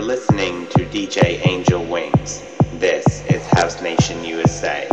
You're listening to DJ Angel Wings. This is House Nation USA.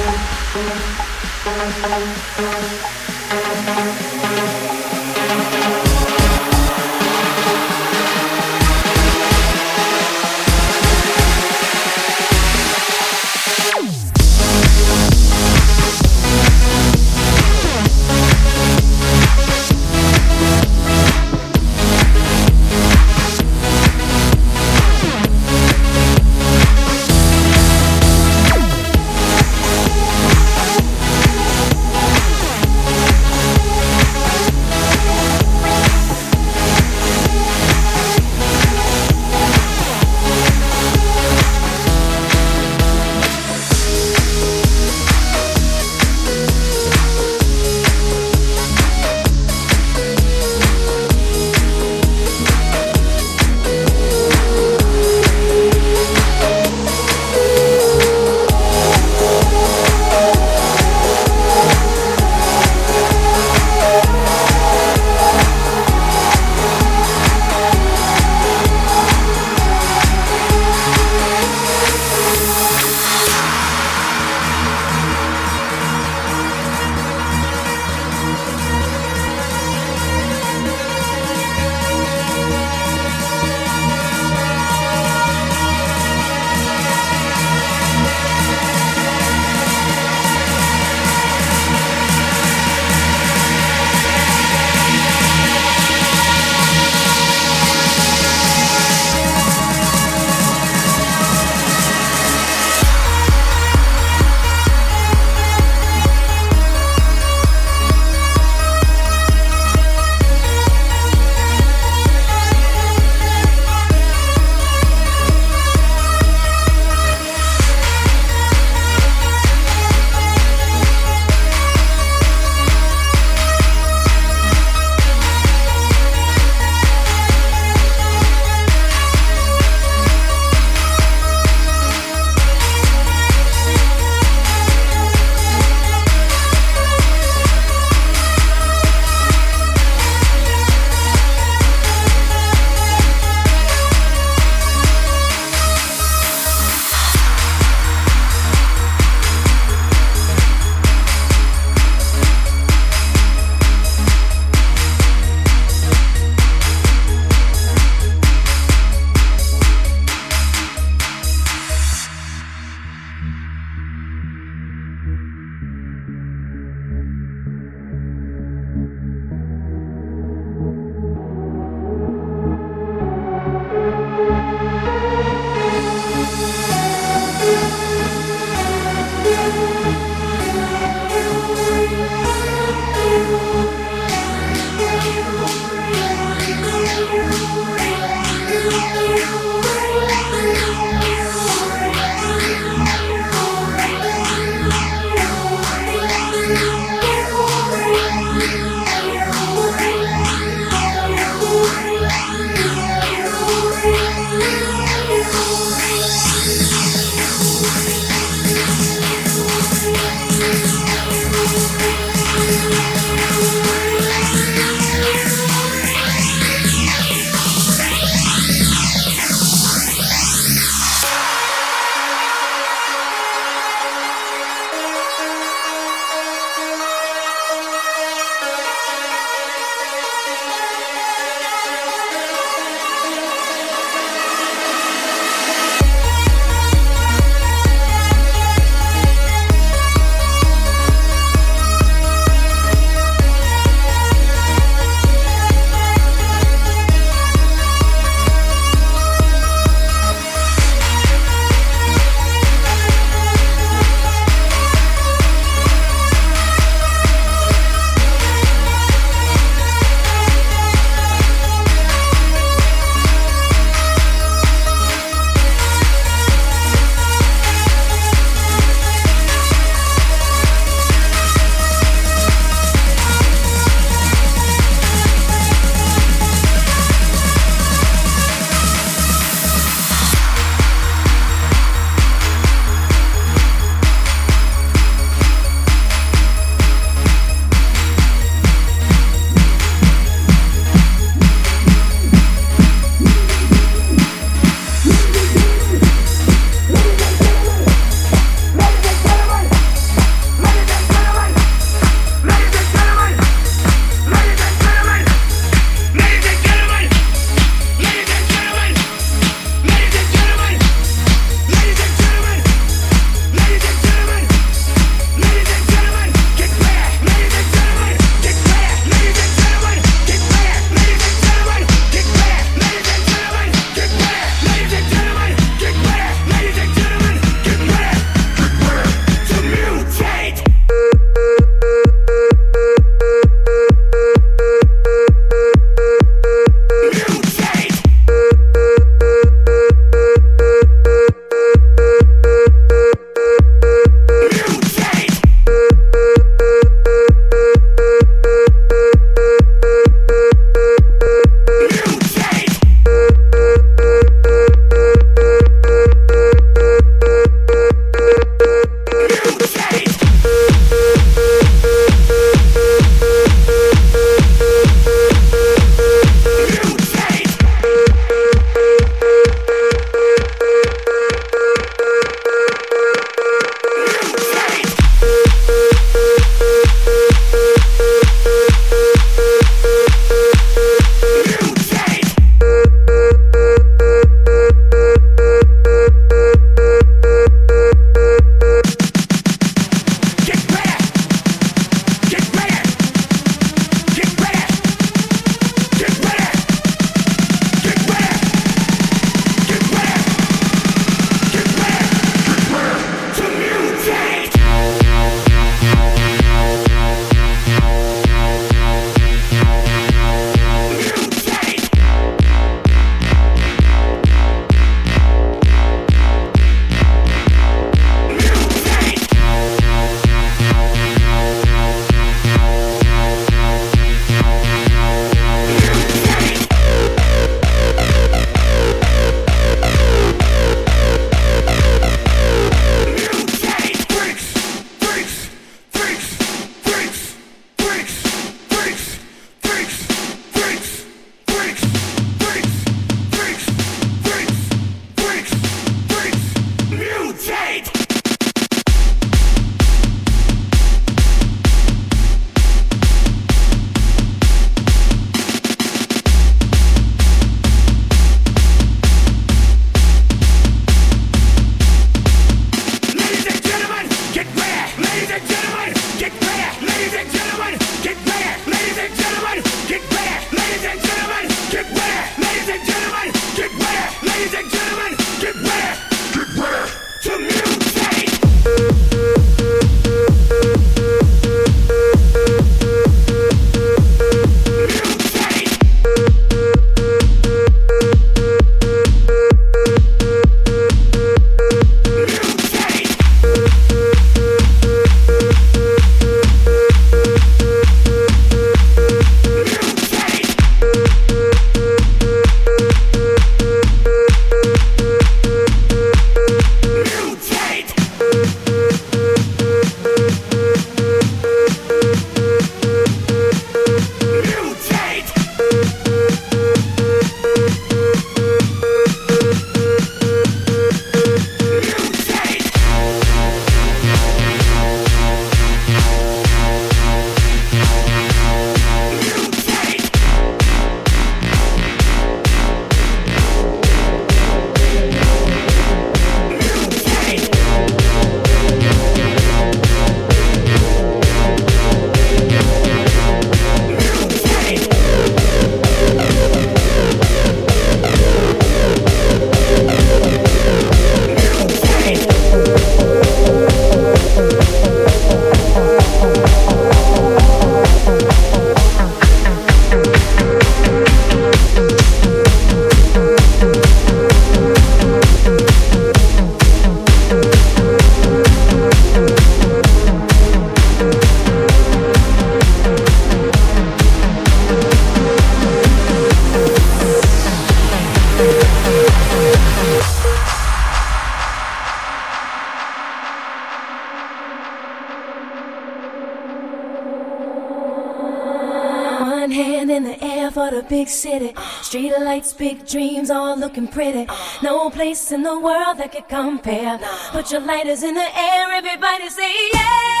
City. Street lights, big dreams, all looking pretty. No place in the world that could compare. Put your lighters in the air, everybody say yeah.